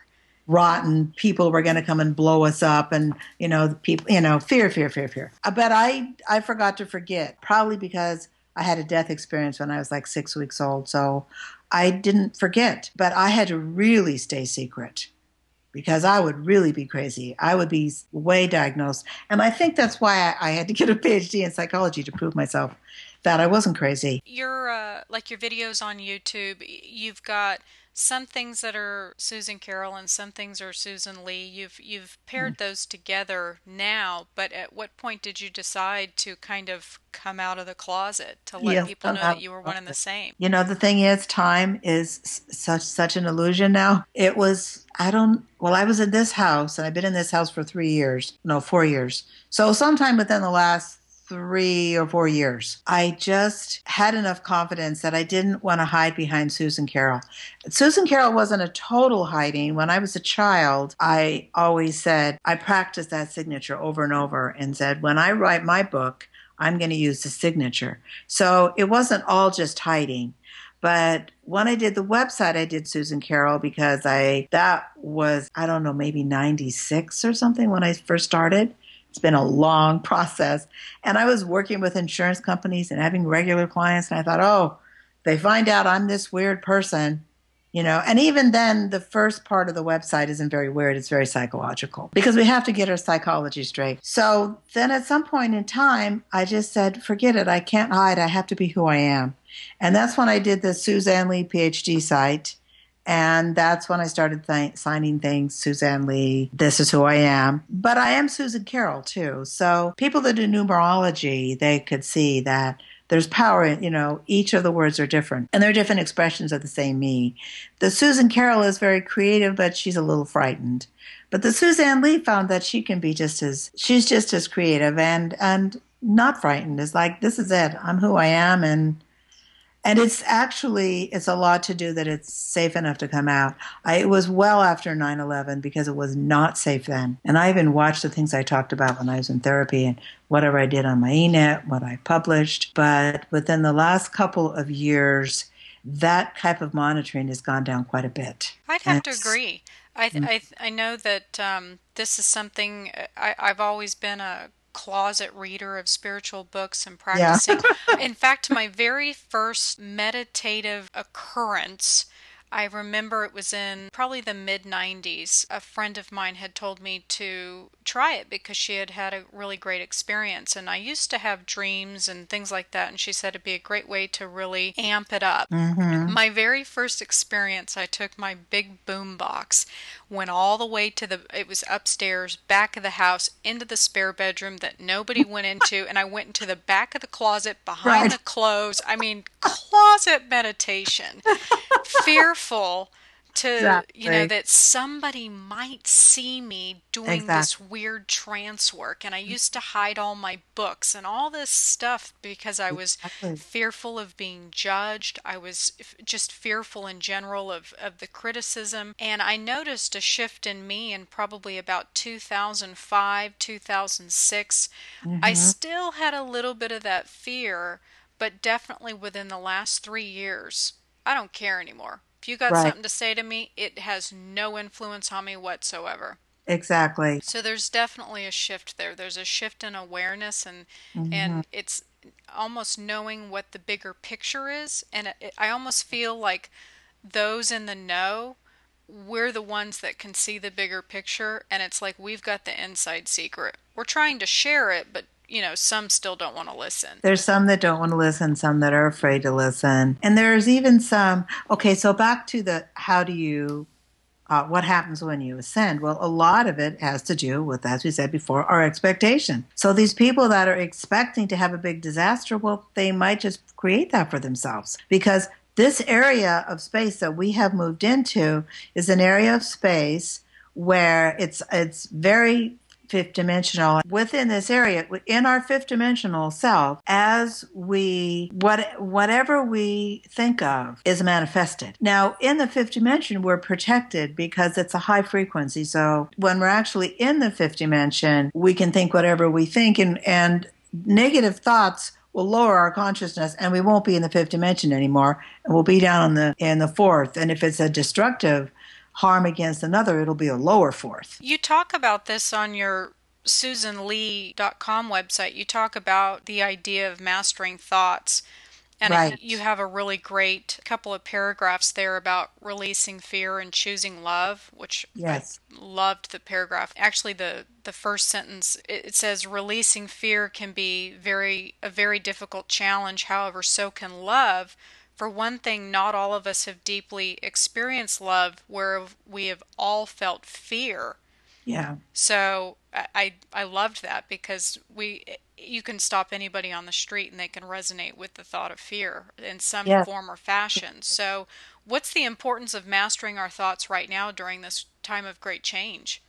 Rotten people were going to come and blow us up, and you know the people, you know, fear, fear, fear, fear. Uh, but I, I forgot to forget, probably because I had a death experience when I was like six weeks old, so I didn't forget. But I had to really stay secret because I would really be crazy. I would be way diagnosed. And I think that's why I, I had to get a PhD in psychology to prove myself that I wasn't crazy. Your uh, like your videos on YouTube, you've got some things that are Suzan Caroll and some things are Susan Lie. You've you've paired mm those together now, but at what point did you decide to kind of come out of the closet to let yes, people know that you were one and the same? You know, the thing is time is such such an illusion now. It was I don't well, I was in this house and I've been in this house for 3 years. No, 4 years. So sometime within the last three or four years. I just had enough confidence that I didn't want to hide behind Suzan Caroll. Suzan Caroll wasn't a total hiding. When I was a child, I always said, I practiced that signature over and over and said, when I write my book, I'm going to use the signature. So it wasn't all just hiding. But when I did the website, I did Suzan Caroll because I, that was, I don't know, maybe 96 or something when I first started. It's been a long process. And I was working with insurance companies and having regular clients, and I thought, oh, they find out I'm this weird person, you know. And even then, the first part of the website isn't very weird, it's very psychological because we have to get our psychology straight. So then at some point in time, I just said, forget it. I can't hide. I have to be who I am. And that's when I did the Suzanne Lie PhD site. And that's when I started th- signing things. Suzanne Lie, this is who I am. But I am Suzan Caroll too. So people that do numerology, they could see that there's power in, you know, each of the words are different and they're different expressions of the same me. The Suzan Caroll is very creative, but she's a little frightened. But the Suzanne Lie found that she can be just as, she's just as creative and, and not frightened. It's like, this is it. I'm who I am and and it's actually it's a lot to do that it's safe enough to come out. I, it was well after 9-11 because it was not safe then. And i even watched the things i talked about when i was in therapy and whatever i did on my enet what i published. But within the last couple of years that type of monitoring has gone down quite a bit. I'd have to agree. I, mm. I, I know that um, this is something I, I've always been a closet reader of spiritual books and practicing. Yeah. In fact, my very first meditative occurrence I remember it was in probably the mid 90s. A friend of mine had told me to try it because she had had a really great experience. And I used to have dreams and things like that. And she said it'd be a great way to really amp it up. Mm-hmm. My very first experience, I took my big boom box, went all the way to the, it was upstairs, back of the house, into the spare bedroom that nobody went into. And I went into the back of the closet behind right. the clothes. I mean, closet meditation. Fearful to exactly. you know that somebody might see me doing exactly. this weird trance work and i used to hide all my books and all this stuff because i was exactly. fearful of being judged i was just fearful in general of, of the criticism and i noticed a shift in me in probably about 2005 2006 mm-hmm. i still had a little bit of that fear but definitely within the last three years i don't care anymore if you got right. something to say to me, it has no influence on me whatsoever. Exactly. So there's definitely a shift there. There's a shift in awareness and mm-hmm. and it's almost knowing what the bigger picture is and it, it, I almost feel like those in the know we're the ones that can see the bigger picture and it's like we've got the inside secret. We're trying to share it but you know, some still don't want to listen. There's some that don't want to listen, some that are afraid to listen. And there's even some, okay, so back to the how do you uh, what happens when you ascend? Well, a lot of it has to do with, as we said before, our expectation. So these people that are expecting to have a big disaster, well, they might just create that for themselves because this area of space that we have moved into is an area of space where it's it's very fifth dimensional. Within this area in our fifth dimensional self as we what whatever we think of is manifested. Now in the fifth dimension we're protected because it's a high frequency. So when we're actually in the fifth dimension we can think whatever we think and and negative thoughts will lower our consciousness and we won't be in the fifth dimension anymore and we'll be down in the in the fourth. And if it's a destructive harm against another, it'll be a lower fourth. You talk about this on your SusanLee.com website. You talk about the idea of mastering thoughts. And right. you have a really great couple of paragraphs there about releasing fear and choosing love, which yes. I loved the paragraph. Actually, the the first sentence it says releasing fear can be very a very difficult challenge. However, so can love for one thing, not all of us have deeply experienced love where we have all felt fear. Yeah. So I I loved that because we you can stop anybody on the street and they can resonate with the thought of fear in some yes. form or fashion. So what's the importance of mastering our thoughts right now during this time of great change?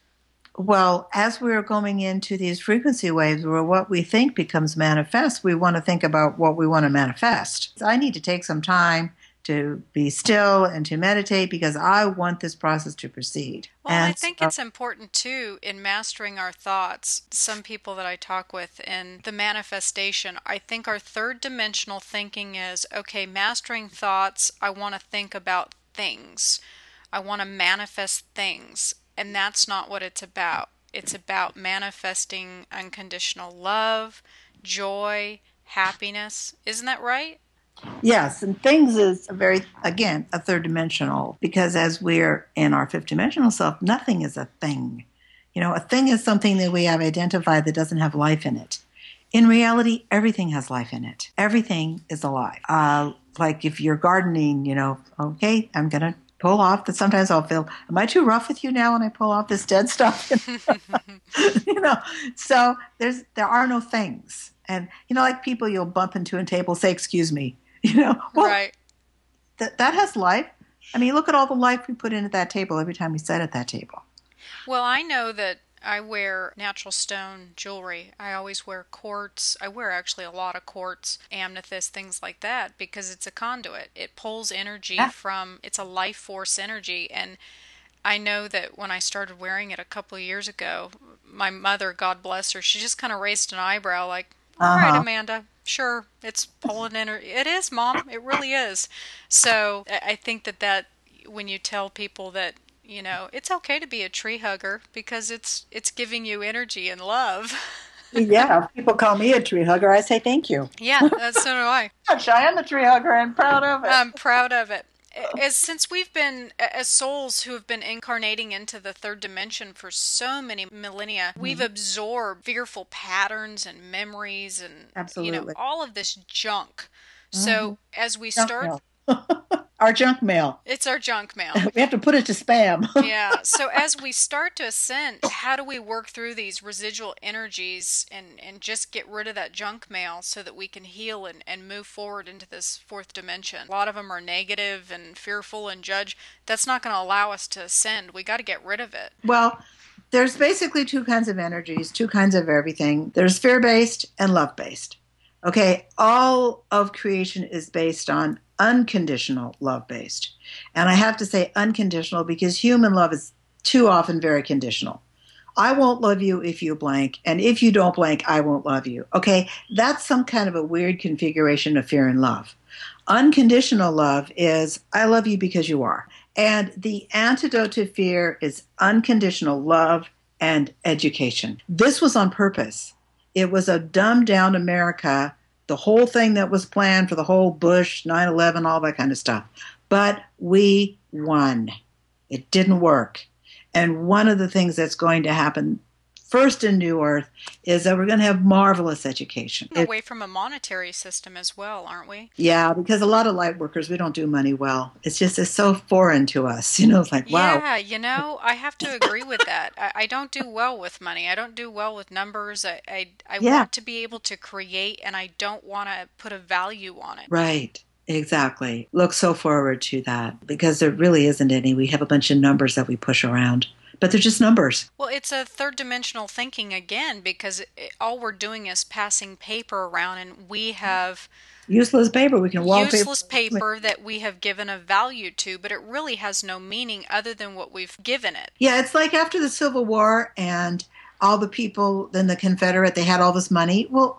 Well, as we're going into these frequency waves where what we think becomes manifest, we want to think about what we want to manifest. I need to take some time to be still and to meditate because I want this process to proceed. Well, and I think so, it's important too in mastering our thoughts. Some people that I talk with in the manifestation, I think our third dimensional thinking is okay, mastering thoughts, I want to think about things. I want to manifest things. And that's not what it's about. It's about manifesting unconditional love, joy, happiness. Isn't that right? Yes, and things is a very again a third dimensional because as we're in our fifth dimensional self, nothing is a thing. You know, a thing is something that we have identified that doesn't have life in it. In reality, everything has life in it. Everything is alive. Uh, like if you're gardening, you know, okay, I'm gonna pull off that sometimes I'll feel, am I too rough with you now when I pull off this dead stuff? you know, so there's, there are no things. And, you know, like people you'll bump into a table, say, excuse me, you know, well, right. That, that has life. I mean, look at all the life we put into that table every time we sit at that table. Well, I know that I wear natural stone jewelry. I always wear quartz. I wear actually a lot of quartz, amethyst, things like that because it's a conduit. It pulls energy yeah. from, it's a life force energy. And I know that when I started wearing it a couple of years ago, my mother, God bless her, she just kind of raised an eyebrow like, "All uh-huh. right, Amanda, sure, it's pulling energy. It is, Mom. It really is. So I think that that when you tell people that you know it's okay to be a tree hugger because it's it's giving you energy and love. Yeah people call me a tree hugger i say thank you. Yeah so do i. I am a tree hugger. And proud of it. I'm proud of it. As since we've been as souls who have been incarnating into the third dimension for so many millennia mm-hmm. we've absorbed fearful patterns and memories and Absolutely. you know all of this junk. Mm-hmm. so as we start our junk mail. It's our junk mail. we have to put it to spam. yeah. So as we start to ascend, how do we work through these residual energies and, and just get rid of that junk mail so that we can heal and, and move forward into this fourth dimension? A lot of them are negative and fearful and judge. That's not going to allow us to ascend. We got to get rid of it. Well, there's basically two kinds of energies, two kinds of everything. There's fear based and love based. Okay, all of creation is based on unconditional love based. And I have to say unconditional because human love is too often very conditional. I won't love you if you blank, and if you don't blank, I won't love you. Okay, that's some kind of a weird configuration of fear and love. Unconditional love is I love you because you are. And the antidote to fear is unconditional love and education. This was on purpose. It was a dumbed down America the whole thing that was planned for the whole Bush, 9 11, all that kind of stuff. But we won. It didn't work. And one of the things that's going to happen first in New Earth is that we're going to have marvelous education. Away from a monetary system as well, aren't we? Yeah, because a lot of light workers, we don't do money well. It's just it's so foreign to us. You know, it's like, wow. Yeah, you know, I have to agree with that. I, I don't do well with money. I don't do well with numbers. I, I, I yeah. want to be able to create and I don't want to put a value on it. Right. Exactly. Look so forward to that because there really isn't any. We have a bunch of numbers that we push around but they're just numbers. Well, it's a third dimensional thinking again because it, all we're doing is passing paper around, and we have useless paper. We can wallpaper useless paper that we have given a value to, but it really has no meaning other than what we've given it. Yeah, it's like after the Civil War and all the people, then the Confederate, they had all this money. Well,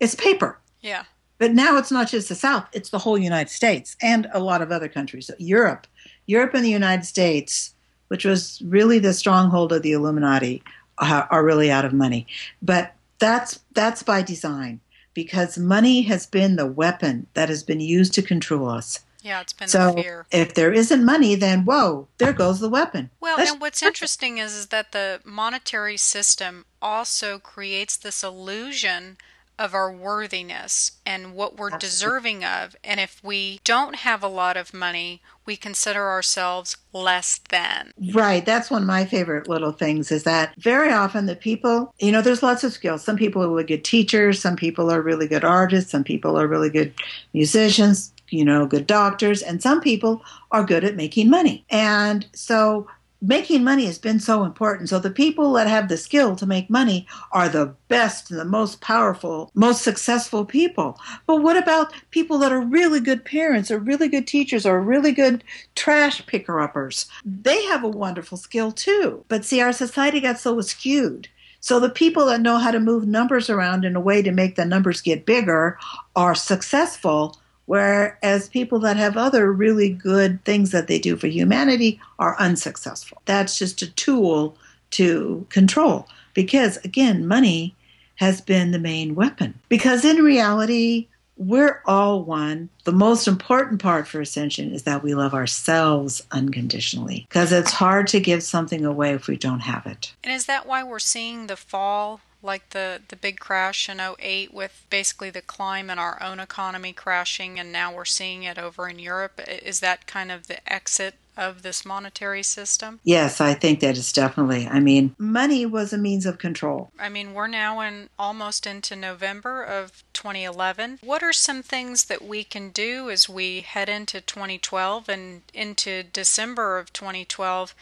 it's paper. Yeah. But now it's not just the South; it's the whole United States and a lot of other countries. Europe, Europe, and the United States which was really the stronghold of the Illuminati, uh, are really out of money. But that's that's by design because money has been the weapon that has been used to control us. Yeah, it's been so fear. if there isn't money, then whoa, there goes the weapon. Well, That's and what's perfect. interesting is, is that the monetary system also creates this illusion of our worthiness and what we're deserving of. And if we don't have a lot of money, we consider ourselves less than. Right. That's one of my favorite little things is that very often the people, you know, there's lots of skills. Some people are really good teachers, some people are really good artists, some people are really good musicians, you know, good doctors, and some people are good at making money. And so making money has been so important. So the people that have the skill to make money are the best the most powerful, most successful people. But what about people that are really good parents or really good teachers or really good trash picker uppers? They have a wonderful skill too. But see, our society got so skewed. So the people that know how to move numbers around in a way to make the numbers get bigger are successful whereas people that have other really good things that they do for humanity are unsuccessful. That's just a tool to control because, again, money has been the main weapon. Because in reality, we're all one. The most important part for ascension is that we love ourselves unconditionally because it's hard to give something away if we don't have it. And is that why we're seeing the fall like the, the big crash in 08 with basically the climb in our own economy crashing and now we're seeing it over in Europe is that kind of the exit of this monetary system? Yes, I think that is definitely. I mean, money was a means of control. I mean, we're now in almost into November of 2011. What are some things that we can do as we head into 2012 and into December of 2012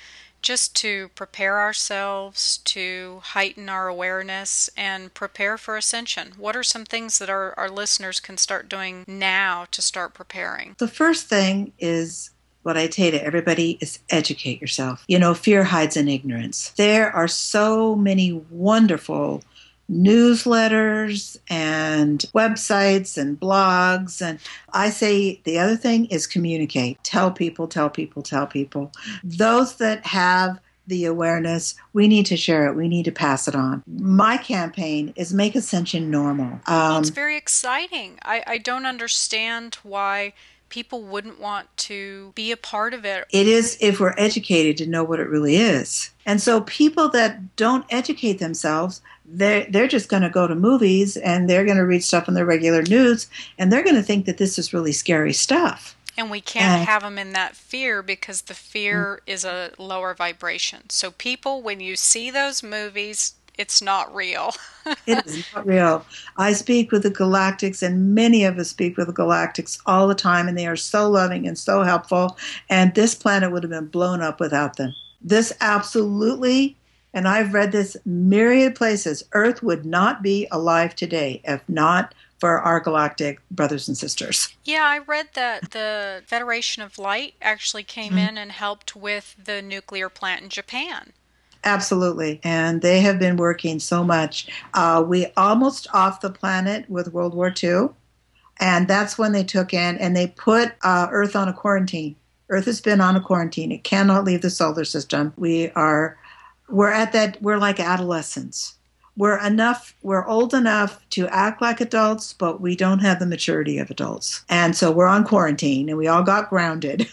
just to prepare ourselves, to heighten our awareness, and prepare for ascension? What are some things that our, our listeners can start doing now to start preparing? The first thing is what I say to everybody is educate yourself. You know, fear hides in ignorance. There are so many wonderful newsletters and websites and blogs. And I say the other thing is communicate. Tell people, tell people, tell people. Those that have the awareness, we need to share it. We need to pass it on. My campaign is make ascension normal. Um, it's very exciting. I, I don't understand why people wouldn't want to be a part of it. It is if we're educated to know what it really is. And so people that don't educate themselves, they're, they're just going to go to movies and they're going to read stuff in the regular news and they're going to think that this is really scary stuff. And we can't and, have them in that fear because the fear mm. is a lower vibration. So, people, when you see those movies, it's not real. it is not real. I speak with the Galactics, and many of us speak with the Galactics all the time, and they are so loving and so helpful. And this planet would have been blown up without them. This absolutely and I've read this myriad places. Earth would not be alive today if not for our galactic brothers and sisters. Yeah, I read that the Federation of Light actually came mm-hmm. in and helped with the nuclear plant in Japan. Absolutely. And they have been working so much. Uh, we almost off the planet with World War II. And that's when they took in and they put uh, Earth on a quarantine. Earth has been on a quarantine. It cannot leave the solar system. We are we're at that we're like adolescents we're enough, we're old enough to act like adults, but we don't have the maturity of adults. And so we're on quarantine and we all got grounded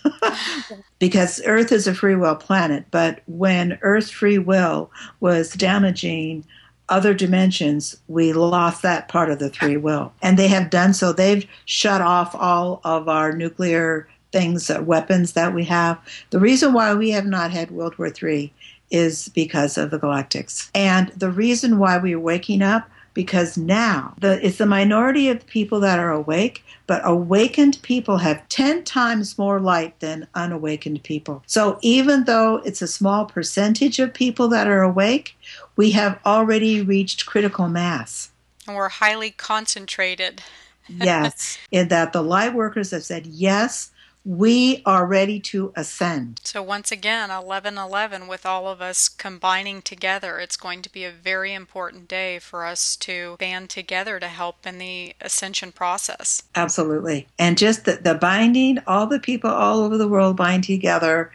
because Earth is a free will planet. But when Earth's free will was damaging other dimensions, we lost that part of the free will. And they have done so. They've shut off all of our nuclear things, uh, weapons that we have. The reason why we have not had World War III is because of the galactics. And the reason why we're waking up because now the, it's the minority of people that are awake, but awakened people have 10 times more light than unawakened people. So even though it's a small percentage of people that are awake, we have already reached critical mass. And we're highly concentrated. yes, in that the light workers have said, yes, we are ready to ascend. So, once again, 1111 with all of us combining together, it's going to be a very important day for us to band together to help in the ascension process. Absolutely. And just the, the binding, all the people all over the world bind together,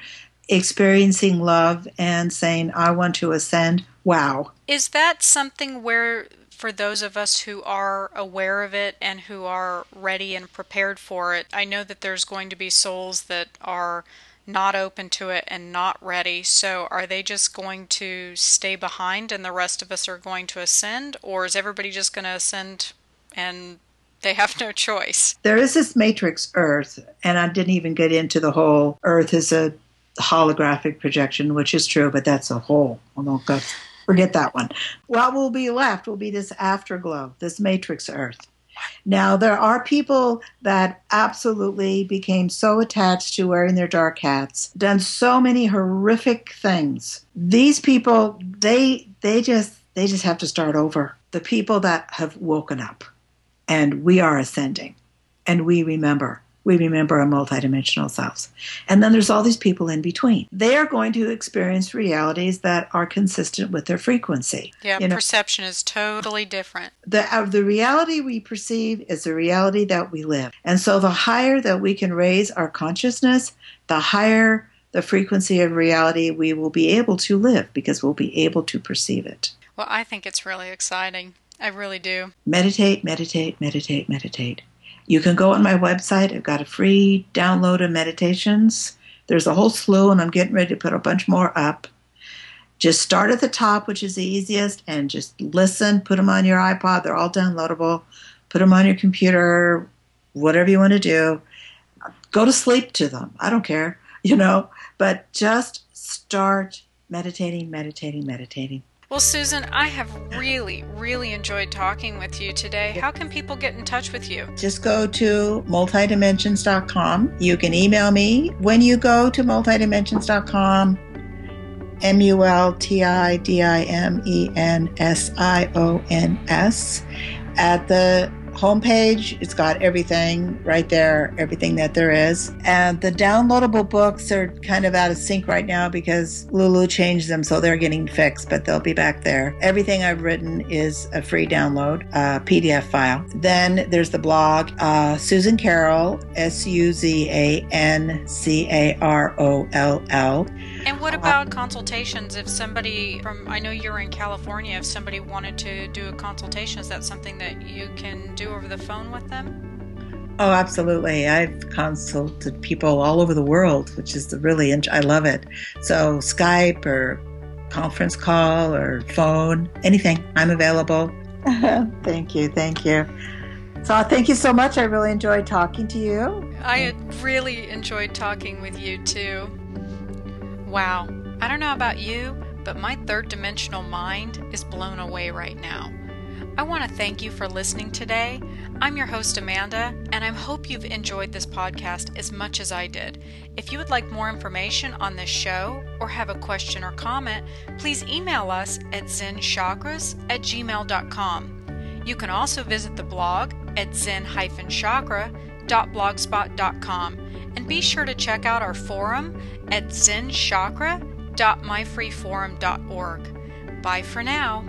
experiencing love and saying, I want to ascend. Wow. Is that something where for those of us who are aware of it and who are ready and prepared for it. I know that there's going to be souls that are not open to it and not ready. So are they just going to stay behind and the rest of us are going to ascend? Or is everybody just going to ascend and they have no choice? There is this matrix Earth, and I didn't even get into the whole Earth is a holographic projection, which is true, but that's a whole. I won't go Forget that one. What will be left will be this afterglow, this matrix Earth. Now, there are people that absolutely became so attached to wearing their dark hats, done so many horrific things. These people, they they just they just have to start over. The people that have woken up and we are ascending and we remember we remember our multidimensional selves. And then there's all these people in between. They are going to experience realities that are consistent with their frequency. Yeah, you know, perception is totally different. The, uh, the reality we perceive is the reality that we live. And so the higher that we can raise our consciousness, the higher the frequency of reality we will be able to live because we'll be able to perceive it. Well, I think it's really exciting. I really do. Meditate, meditate, meditate, meditate. You can go on my website. I've got a free download of meditations. There's a whole slew, and I'm getting ready to put a bunch more up. Just start at the top, which is the easiest, and just listen. Put them on your iPod. They're all downloadable. Put them on your computer, whatever you want to do. Go to sleep to them. I don't care, you know, but just start meditating, meditating, meditating. Well, Susan, I have really, really enjoyed talking with you today. How can people get in touch with you? Just go to multidimensions.com. You can email me. When you go to multidimensions.com, M U L T I D I M E N S I O N S, at the homepage. It's got everything right there, everything that there is. And the downloadable books are kind of out of sync right now because Lulu changed them, so they're getting fixed, but they'll be back there. Everything I've written is a free download, PDF file. Then there's the blog, uh, Suzan Caroll, S U Z A N C A R O L L. And what uh-huh. about consultations? If somebody from, I know you're in California, if somebody wanted to do a consultation, is that something that you can do over the phone with them? Oh, absolutely. I've consulted people all over the world, which is really, I love it. So Skype or conference call or phone, anything, I'm available. thank you. Thank you. So thank you so much. I really enjoyed talking to you. I really enjoyed talking with you too. Wow. I don't know about you, but my third dimensional mind is blown away right now. I want to thank you for listening today. I'm your host, Amanda, and I hope you've enjoyed this podcast as much as I did. If you would like more information on this show or have a question or comment, please email us at zenchakras at gmail.com. You can also visit the blog at zen-chakra.blogspot.com and be sure to check out our forum at zenchakra.myfreeforum.org. Bye for now.